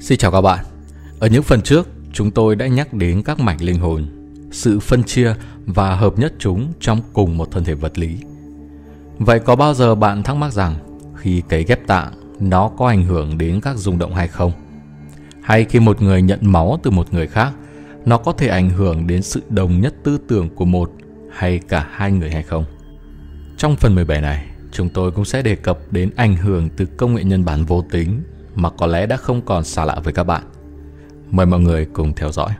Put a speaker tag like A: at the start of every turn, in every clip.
A: Xin chào các bạn. Ở những phần trước, chúng tôi đã nhắc đến các mảnh linh hồn, sự phân chia và hợp nhất chúng trong cùng một thân thể vật lý. Vậy có bao giờ bạn thắc mắc rằng khi cấy ghép tạng nó có ảnh hưởng đến các rung động hay không? Hay khi một người nhận máu từ một người khác, nó có thể ảnh hưởng đến sự đồng nhất tư tưởng của một hay cả hai người hay không? Trong phần 17 này, chúng tôi cũng sẽ đề cập đến ảnh hưởng từ công nghệ nhân bản vô tính mà có lẽ đã không còn xa lạ với các bạn. Mời mọi người cùng theo dõi.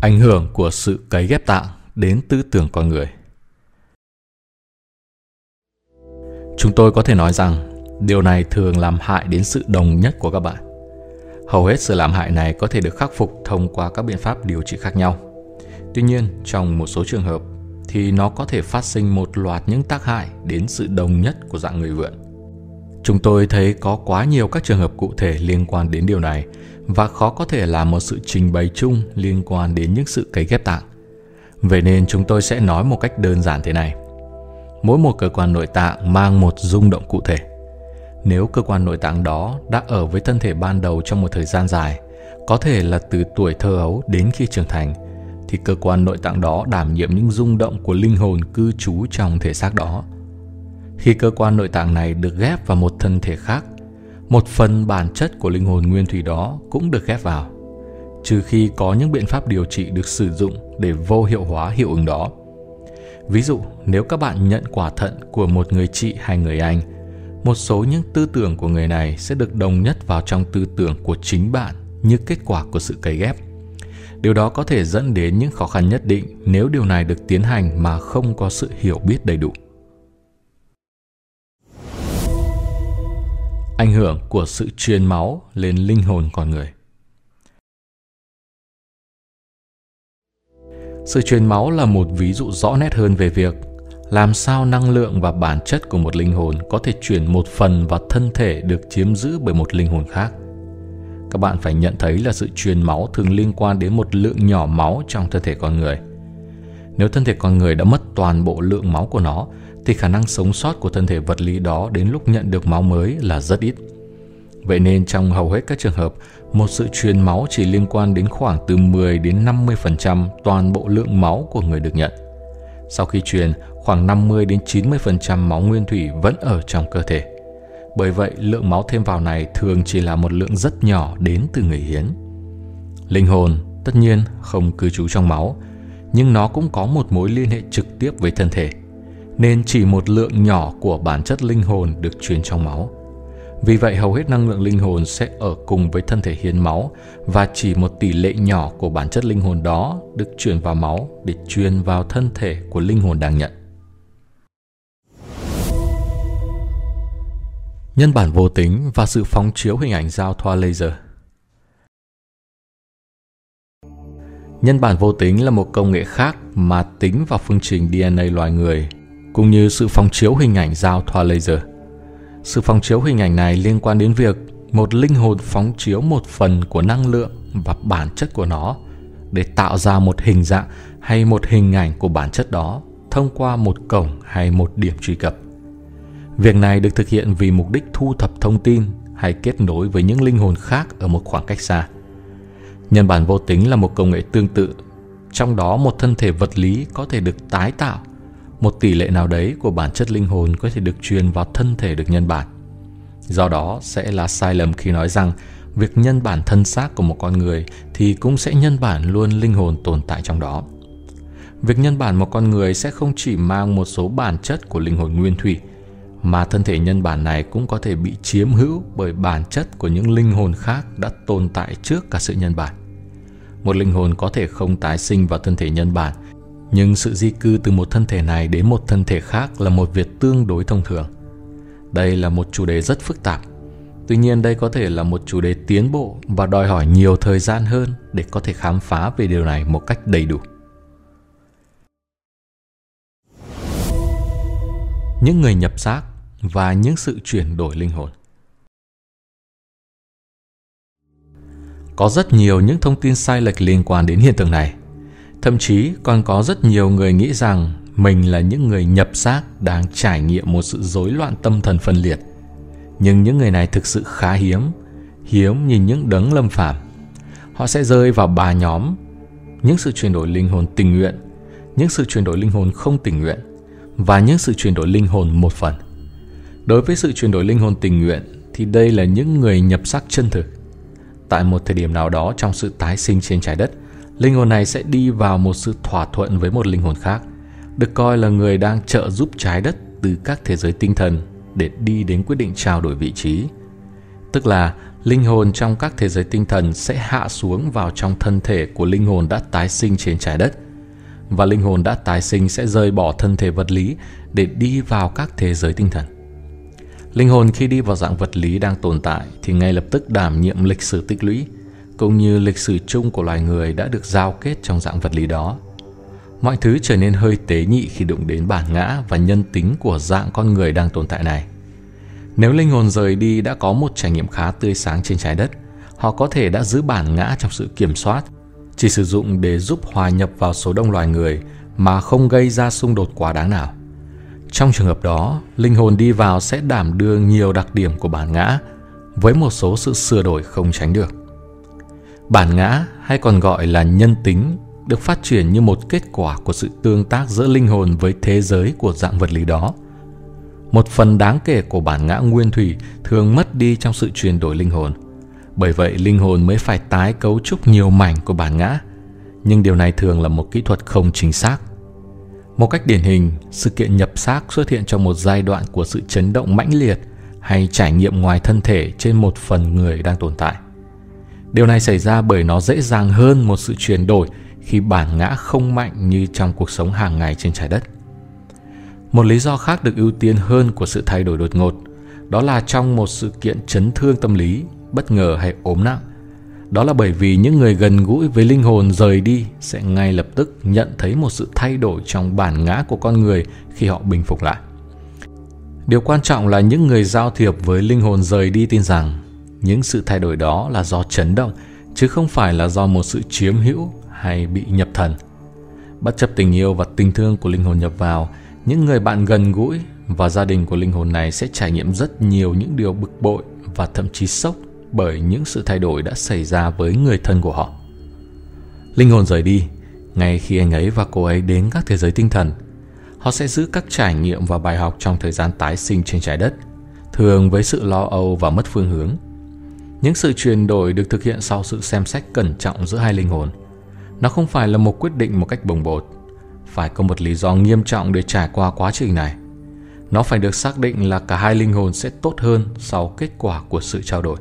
A: Ảnh hưởng của sự cấy ghép tạng đến tư tưởng con người. Chúng tôi có thể nói rằng điều này thường làm hại đến sự đồng nhất của các bạn. Hầu hết sự làm hại này có thể được khắc phục thông qua các biện pháp điều trị khác nhau. Tuy nhiên, trong một số trường hợp thì nó có thể phát sinh một loạt những tác hại đến sự đồng nhất của dạng người vượn. Chúng tôi thấy có quá nhiều các trường hợp cụ thể liên quan đến điều này và khó có thể là một sự trình bày chung liên quan đến những sự cấy ghép tạng. Vậy nên chúng tôi sẽ nói một cách đơn giản thế này. Mỗi một cơ quan nội tạng mang một rung động cụ thể. Nếu cơ quan nội tạng đó đã ở với thân thể ban đầu trong một thời gian dài, có thể là từ tuổi thơ ấu đến khi trưởng thành – thì cơ quan nội tạng đó đảm nhiệm những rung động của linh hồn cư trú trong thể xác đó. Khi cơ quan nội tạng này được ghép vào một thân thể khác, một phần bản chất của linh hồn nguyên thủy đó cũng được ghép vào, trừ khi có những biện pháp điều trị được sử dụng để vô hiệu hóa hiệu ứng đó. Ví dụ, nếu các bạn nhận quả thận của một người chị hay người anh, một số những tư tưởng của người này sẽ được đồng nhất vào trong tư tưởng của chính bạn như kết quả của sự cấy ghép điều đó có thể dẫn đến những khó khăn nhất định nếu điều này được tiến hành mà không có sự hiểu biết đầy đủ. Ảnh hưởng của sự truyền máu lên linh hồn con người. Sự truyền máu là một ví dụ rõ nét hơn về việc làm sao năng lượng và bản chất của một linh hồn có thể chuyển một phần vào thân thể được chiếm giữ bởi một linh hồn khác các bạn phải nhận thấy là sự truyền máu thường liên quan đến một lượng nhỏ máu trong thân thể con người. Nếu thân thể con người đã mất toàn bộ lượng máu của nó, thì khả năng sống sót của thân thể vật lý đó đến lúc nhận được máu mới là rất ít. Vậy nên trong hầu hết các trường hợp, một sự truyền máu chỉ liên quan đến khoảng từ 10 đến 50% toàn bộ lượng máu của người được nhận. Sau khi truyền, khoảng 50 đến 90% máu nguyên thủy vẫn ở trong cơ thể. Bởi vậy, lượng máu thêm vào này thường chỉ là một lượng rất nhỏ đến từ người hiến. Linh hồn, tất nhiên, không cư trú trong máu, nhưng nó cũng có một mối liên hệ trực tiếp với thân thể, nên chỉ một lượng nhỏ của bản chất linh hồn được truyền trong máu. Vì vậy hầu hết năng lượng linh hồn sẽ ở cùng với thân thể hiến máu và chỉ một tỷ lệ nhỏ của bản chất linh hồn đó được chuyển vào máu để truyền vào thân thể của linh hồn đang nhận. Nhân bản vô tính và sự phóng chiếu hình ảnh giao thoa laser. Nhân bản vô tính là một công nghệ khác mà tính vào phương trình DNA loài người, cũng như sự phóng chiếu hình ảnh giao thoa laser. Sự phóng chiếu hình ảnh này liên quan đến việc một linh hồn phóng chiếu một phần của năng lượng và bản chất của nó để tạo ra một hình dạng hay một hình ảnh của bản chất đó thông qua một cổng hay một điểm truy cập. Việc này được thực hiện vì mục đích thu thập thông tin hay kết nối với những linh hồn khác ở một khoảng cách xa. Nhân bản vô tính là một công nghệ tương tự, trong đó một thân thể vật lý có thể được tái tạo, một tỷ lệ nào đấy của bản chất linh hồn có thể được truyền vào thân thể được nhân bản. Do đó sẽ là sai lầm khi nói rằng việc nhân bản thân xác của một con người thì cũng sẽ nhân bản luôn linh hồn tồn tại trong đó. Việc nhân bản một con người sẽ không chỉ mang một số bản chất của linh hồn nguyên thủy mà thân thể nhân bản này cũng có thể bị chiếm hữu bởi bản chất của những linh hồn khác đã tồn tại trước cả sự nhân bản. Một linh hồn có thể không tái sinh vào thân thể nhân bản, nhưng sự di cư từ một thân thể này đến một thân thể khác là một việc tương đối thông thường. Đây là một chủ đề rất phức tạp. Tuy nhiên đây có thể là một chủ đề tiến bộ và đòi hỏi nhiều thời gian hơn để có thể khám phá về điều này một cách đầy đủ. Những người nhập xác và những sự chuyển đổi linh hồn. Có rất nhiều những thông tin sai lệch liên quan đến hiện tượng này. Thậm chí còn có rất nhiều người nghĩ rằng mình là những người nhập xác đang trải nghiệm một sự rối loạn tâm thần phân liệt. Nhưng những người này thực sự khá hiếm, hiếm như những đấng lâm phạm. Họ sẽ rơi vào ba nhóm, những sự chuyển đổi linh hồn tình nguyện, những sự chuyển đổi linh hồn không tình nguyện và những sự chuyển đổi linh hồn một phần. Đối với sự chuyển đổi linh hồn tình nguyện thì đây là những người nhập sắc chân thực. Tại một thời điểm nào đó trong sự tái sinh trên trái đất, linh hồn này sẽ đi vào một sự thỏa thuận với một linh hồn khác, được coi là người đang trợ giúp trái đất từ các thế giới tinh thần để đi đến quyết định trao đổi vị trí. Tức là linh hồn trong các thế giới tinh thần sẽ hạ xuống vào trong thân thể của linh hồn đã tái sinh trên trái đất và linh hồn đã tái sinh sẽ rời bỏ thân thể vật lý để đi vào các thế giới tinh thần. Linh hồn khi đi vào dạng vật lý đang tồn tại thì ngay lập tức đảm nhiệm lịch sử tích lũy, cũng như lịch sử chung của loài người đã được giao kết trong dạng vật lý đó. Mọi thứ trở nên hơi tế nhị khi đụng đến bản ngã và nhân tính của dạng con người đang tồn tại này. Nếu linh hồn rời đi đã có một trải nghiệm khá tươi sáng trên trái đất, họ có thể đã giữ bản ngã trong sự kiểm soát, chỉ sử dụng để giúp hòa nhập vào số đông loài người mà không gây ra xung đột quá đáng nào. Trong trường hợp đó, linh hồn đi vào sẽ đảm đương nhiều đặc điểm của bản ngã với một số sự sửa đổi không tránh được. Bản ngã hay còn gọi là nhân tính được phát triển như một kết quả của sự tương tác giữa linh hồn với thế giới của dạng vật lý đó. Một phần đáng kể của bản ngã nguyên thủy thường mất đi trong sự chuyển đổi linh hồn. Bởi vậy linh hồn mới phải tái cấu trúc nhiều mảnh của bản ngã. Nhưng điều này thường là một kỹ thuật không chính xác một cách điển hình, sự kiện nhập xác xuất hiện trong một giai đoạn của sự chấn động mãnh liệt hay trải nghiệm ngoài thân thể trên một phần người đang tồn tại. Điều này xảy ra bởi nó dễ dàng hơn một sự chuyển đổi khi bản ngã không mạnh như trong cuộc sống hàng ngày trên trái đất. Một lý do khác được ưu tiên hơn của sự thay đổi đột ngột, đó là trong một sự kiện chấn thương tâm lý, bất ngờ hay ốm nặng, đó là bởi vì những người gần gũi với linh hồn rời đi sẽ ngay lập tức nhận thấy một sự thay đổi trong bản ngã của con người khi họ bình phục lại. Điều quan trọng là những người giao thiệp với linh hồn rời đi tin rằng những sự thay đổi đó là do chấn động chứ không phải là do một sự chiếm hữu hay bị nhập thần. Bất chấp tình yêu và tình thương của linh hồn nhập vào, những người bạn gần gũi và gia đình của linh hồn này sẽ trải nghiệm rất nhiều những điều bực bội và thậm chí sốc bởi những sự thay đổi đã xảy ra với người thân của họ. Linh hồn rời đi, ngay khi anh ấy và cô ấy đến các thế giới tinh thần, họ sẽ giữ các trải nghiệm và bài học trong thời gian tái sinh trên trái đất, thường với sự lo âu và mất phương hướng. Những sự chuyển đổi được thực hiện sau sự xem xét cẩn trọng giữa hai linh hồn. Nó không phải là một quyết định một cách bồng bột, phải có một lý do nghiêm trọng để trải qua quá trình này. Nó phải được xác định là cả hai linh hồn sẽ tốt hơn sau kết quả của sự trao đổi.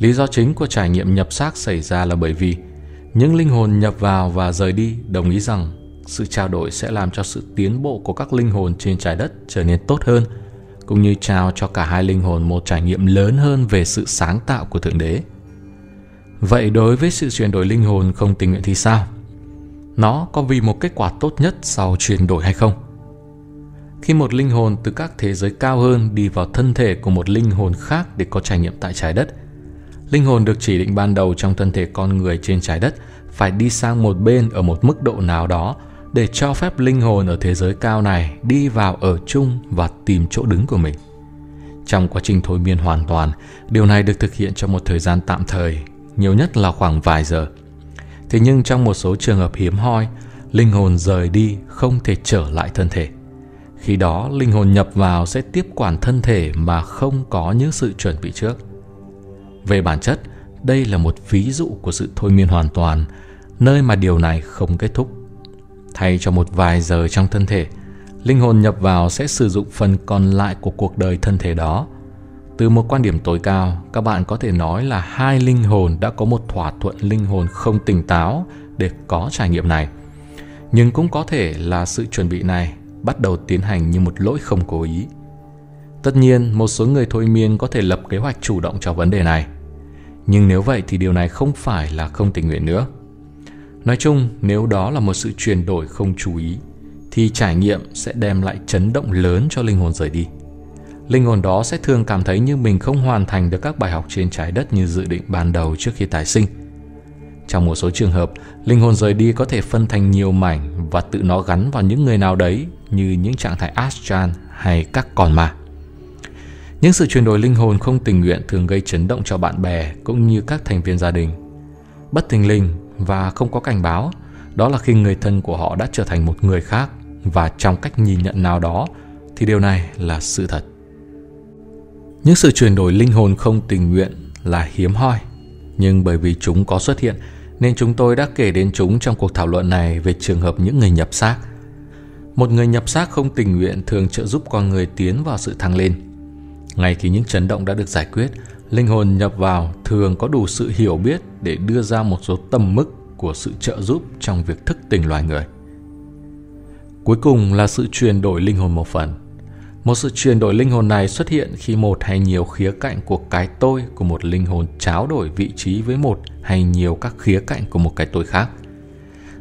A: Lý do chính của trải nghiệm nhập xác xảy ra là bởi vì những linh hồn nhập vào và rời đi đồng ý rằng sự trao đổi sẽ làm cho sự tiến bộ của các linh hồn trên trái đất trở nên tốt hơn, cũng như trao cho cả hai linh hồn một trải nghiệm lớn hơn về sự sáng tạo của Thượng Đế. Vậy đối với sự chuyển đổi linh hồn không tình nguyện thì sao? Nó có vì một kết quả tốt nhất sau chuyển đổi hay không? Khi một linh hồn từ các thế giới cao hơn đi vào thân thể của một linh hồn khác để có trải nghiệm tại trái đất – Linh hồn được chỉ định ban đầu trong thân thể con người trên trái đất phải đi sang một bên ở một mức độ nào đó để cho phép linh hồn ở thế giới cao này đi vào ở chung và tìm chỗ đứng của mình. Trong quá trình thôi miên hoàn toàn, điều này được thực hiện trong một thời gian tạm thời, nhiều nhất là khoảng vài giờ. Thế nhưng trong một số trường hợp hiếm hoi, linh hồn rời đi không thể trở lại thân thể. Khi đó, linh hồn nhập vào sẽ tiếp quản thân thể mà không có những sự chuẩn bị trước. Về bản chất, đây là một ví dụ của sự thôi miên hoàn toàn, nơi mà điều này không kết thúc. Thay cho một vài giờ trong thân thể, linh hồn nhập vào sẽ sử dụng phần còn lại của cuộc đời thân thể đó. Từ một quan điểm tối cao, các bạn có thể nói là hai linh hồn đã có một thỏa thuận linh hồn không tỉnh táo để có trải nghiệm này. Nhưng cũng có thể là sự chuẩn bị này bắt đầu tiến hành như một lỗi không cố ý. Tất nhiên, một số người thôi miên có thể lập kế hoạch chủ động cho vấn đề này. Nhưng nếu vậy thì điều này không phải là không tình nguyện nữa. Nói chung, nếu đó là một sự chuyển đổi không chú ý, thì trải nghiệm sẽ đem lại chấn động lớn cho linh hồn rời đi. Linh hồn đó sẽ thường cảm thấy như mình không hoàn thành được các bài học trên trái đất như dự định ban đầu trước khi tái sinh. Trong một số trường hợp, linh hồn rời đi có thể phân thành nhiều mảnh và tự nó gắn vào những người nào đấy như những trạng thái astral hay các con ma. Những sự chuyển đổi linh hồn không tình nguyện thường gây chấn động cho bạn bè cũng như các thành viên gia đình. Bất thình lình và không có cảnh báo, đó là khi người thân của họ đã trở thành một người khác và trong cách nhìn nhận nào đó thì điều này là sự thật. Những sự chuyển đổi linh hồn không tình nguyện là hiếm hoi, nhưng bởi vì chúng có xuất hiện nên chúng tôi đã kể đến chúng trong cuộc thảo luận này về trường hợp những người nhập xác. Một người nhập xác không tình nguyện thường trợ giúp con người tiến vào sự thăng lên. Ngay khi những chấn động đã được giải quyết, linh hồn nhập vào thường có đủ sự hiểu biết để đưa ra một số tầm mức của sự trợ giúp trong việc thức tỉnh loài người. Cuối cùng là sự chuyển đổi linh hồn một phần. Một sự chuyển đổi linh hồn này xuất hiện khi một hay nhiều khía cạnh của cái tôi của một linh hồn tráo đổi vị trí với một hay nhiều các khía cạnh của một cái tôi khác.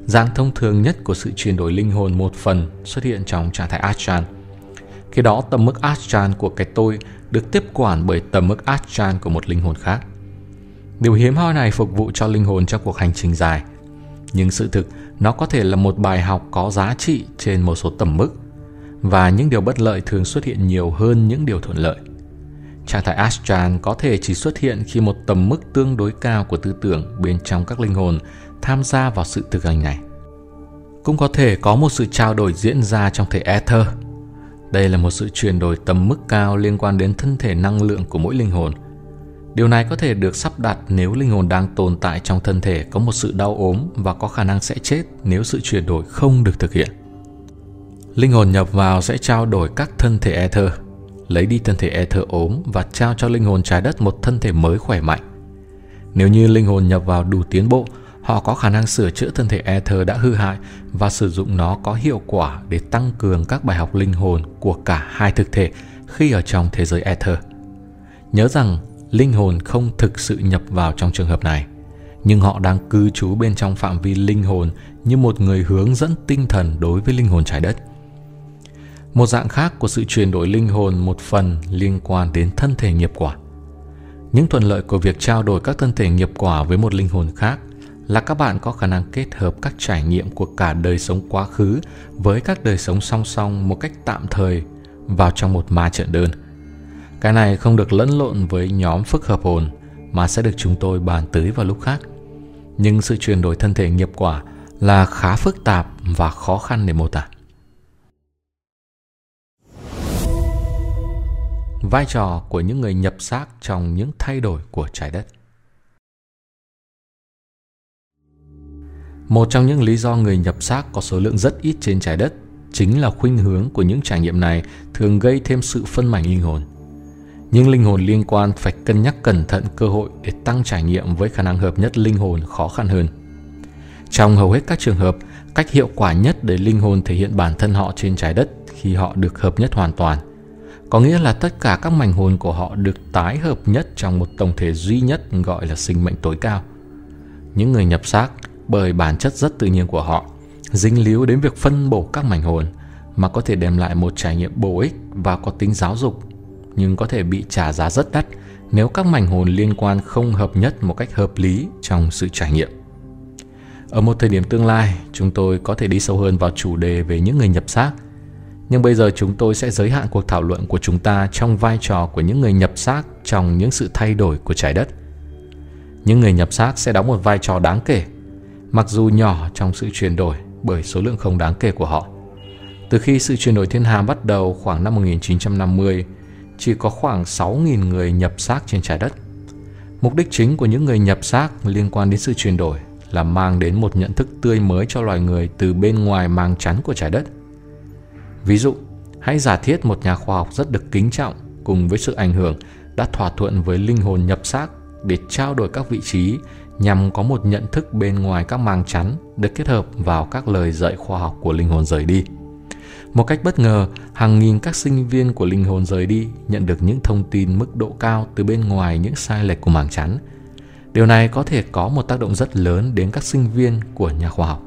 A: Dạng thông thường nhất của sự chuyển đổi linh hồn một phần xuất hiện trong trạng thái Astral. Khi đó tầm mức Astral của cái tôi được tiếp quản bởi tầm mức Astral của một linh hồn khác. Điều hiếm hoi này phục vụ cho linh hồn trong cuộc hành trình dài. Nhưng sự thực, nó có thể là một bài học có giá trị trên một số tầm mức và những điều bất lợi thường xuất hiện nhiều hơn những điều thuận lợi. Trạng thái astral có thể chỉ xuất hiện khi một tầm mức tương đối cao của tư tưởng bên trong các linh hồn tham gia vào sự thực hành này. Cũng có thể có một sự trao đổi diễn ra trong thể ether. Đây là một sự chuyển đổi tầm mức cao liên quan đến thân thể năng lượng của mỗi linh hồn. Điều này có thể được sắp đặt nếu linh hồn đang tồn tại trong thân thể có một sự đau ốm và có khả năng sẽ chết nếu sự chuyển đổi không được thực hiện. Linh hồn nhập vào sẽ trao đổi các thân thể ether, lấy đi thân thể ether ốm và trao cho linh hồn trái đất một thân thể mới khỏe mạnh. Nếu như linh hồn nhập vào đủ tiến bộ, họ có khả năng sửa chữa thân thể ether đã hư hại và sử dụng nó có hiệu quả để tăng cường các bài học linh hồn của cả hai thực thể khi ở trong thế giới ether. Nhớ rằng linh hồn không thực sự nhập vào trong trường hợp này, nhưng họ đang cư trú bên trong phạm vi linh hồn như một người hướng dẫn tinh thần đối với linh hồn trái đất. Một dạng khác của sự chuyển đổi linh hồn một phần liên quan đến thân thể nghiệp quả. Những thuận lợi của việc trao đổi các thân thể nghiệp quả với một linh hồn khác là các bạn có khả năng kết hợp các trải nghiệm của cả đời sống quá khứ với các đời sống song song một cách tạm thời vào trong một ma trận đơn. Cái này không được lẫn lộn với nhóm phức hợp hồn mà sẽ được chúng tôi bàn tới vào lúc khác. Nhưng sự chuyển đổi thân thể nghiệp quả là khá phức tạp và khó khăn để mô tả. vai trò của những người nhập xác trong những thay đổi của trái đất. Một trong những lý do người nhập xác có số lượng rất ít trên trái đất chính là khuynh hướng của những trải nghiệm này thường gây thêm sự phân mảnh linh hồn. Nhưng linh hồn liên quan phải cân nhắc cẩn thận cơ hội để tăng trải nghiệm với khả năng hợp nhất linh hồn khó khăn hơn. Trong hầu hết các trường hợp, cách hiệu quả nhất để linh hồn thể hiện bản thân họ trên trái đất khi họ được hợp nhất hoàn toàn có nghĩa là tất cả các mảnh hồn của họ được tái hợp nhất trong một tổng thể duy nhất gọi là sinh mệnh tối cao. Những người nhập xác bởi bản chất rất tự nhiên của họ, dính líu đến việc phân bổ các mảnh hồn mà có thể đem lại một trải nghiệm bổ ích và có tính giáo dục, nhưng có thể bị trả giá rất đắt nếu các mảnh hồn liên quan không hợp nhất một cách hợp lý trong sự trải nghiệm. Ở một thời điểm tương lai, chúng tôi có thể đi sâu hơn vào chủ đề về những người nhập xác – nhưng bây giờ chúng tôi sẽ giới hạn cuộc thảo luận của chúng ta trong vai trò của những người nhập xác trong những sự thay đổi của trái đất. Những người nhập xác sẽ đóng một vai trò đáng kể, mặc dù nhỏ trong sự chuyển đổi bởi số lượng không đáng kể của họ. Từ khi sự chuyển đổi thiên hà bắt đầu khoảng năm 1950, chỉ có khoảng 6.000 người nhập xác trên trái đất. Mục đích chính của những người nhập xác liên quan đến sự chuyển đổi là mang đến một nhận thức tươi mới cho loài người từ bên ngoài màng chắn của trái đất – Ví dụ, hãy giả thiết một nhà khoa học rất được kính trọng cùng với sự ảnh hưởng đã thỏa thuận với linh hồn nhập xác để trao đổi các vị trí nhằm có một nhận thức bên ngoài các màng chắn được kết hợp vào các lời dạy khoa học của linh hồn rời đi. Một cách bất ngờ, hàng nghìn các sinh viên của linh hồn rời đi nhận được những thông tin mức độ cao từ bên ngoài những sai lệch của màng chắn. Điều này có thể có một tác động rất lớn đến các sinh viên của nhà khoa học.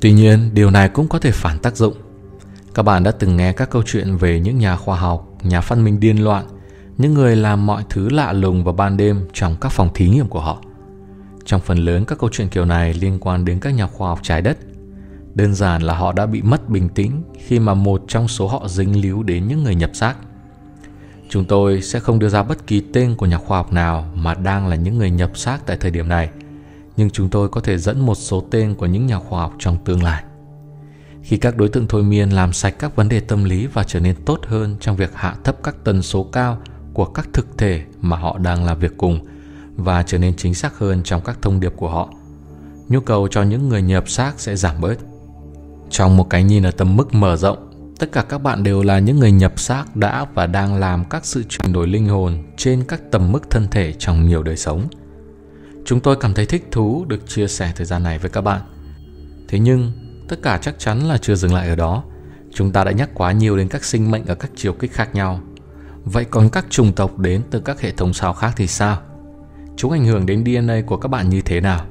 A: Tuy nhiên, điều này cũng có thể phản tác dụng các bạn đã từng nghe các câu chuyện về những nhà khoa học, nhà phát minh điên loạn, những người làm mọi thứ lạ lùng vào ban đêm trong các phòng thí nghiệm của họ. Trong phần lớn các câu chuyện kiểu này liên quan đến các nhà khoa học trái đất. Đơn giản là họ đã bị mất bình tĩnh khi mà một trong số họ dính líu đến những người nhập xác. Chúng tôi sẽ không đưa ra bất kỳ tên của nhà khoa học nào mà đang là những người nhập xác tại thời điểm này, nhưng chúng tôi có thể dẫn một số tên của những nhà khoa học trong tương lai. Khi các đối tượng thôi miên làm sạch các vấn đề tâm lý và trở nên tốt hơn trong việc hạ thấp các tần số cao của các thực thể mà họ đang làm việc cùng và trở nên chính xác hơn trong các thông điệp của họ, nhu cầu cho những người nhập xác sẽ giảm bớt. Trong một cái nhìn ở tầm mức mở rộng, tất cả các bạn đều là những người nhập xác đã và đang làm các sự chuyển đổi linh hồn trên các tầm mức thân thể trong nhiều đời sống. Chúng tôi cảm thấy thích thú được chia sẻ thời gian này với các bạn. Thế nhưng, tất cả chắc chắn là chưa dừng lại ở đó. Chúng ta đã nhắc quá nhiều đến các sinh mệnh ở các chiều kích khác nhau. Vậy còn các chủng tộc đến từ các hệ thống sao khác thì sao? Chúng ảnh hưởng đến DNA của các bạn như thế nào?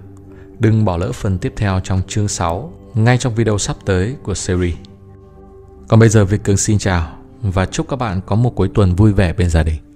A: Đừng bỏ lỡ phần tiếp theo trong chương 6 ngay trong video sắp tới của series. Còn bây giờ, Việt Cường xin chào và chúc các bạn có một cuối tuần vui vẻ bên gia đình.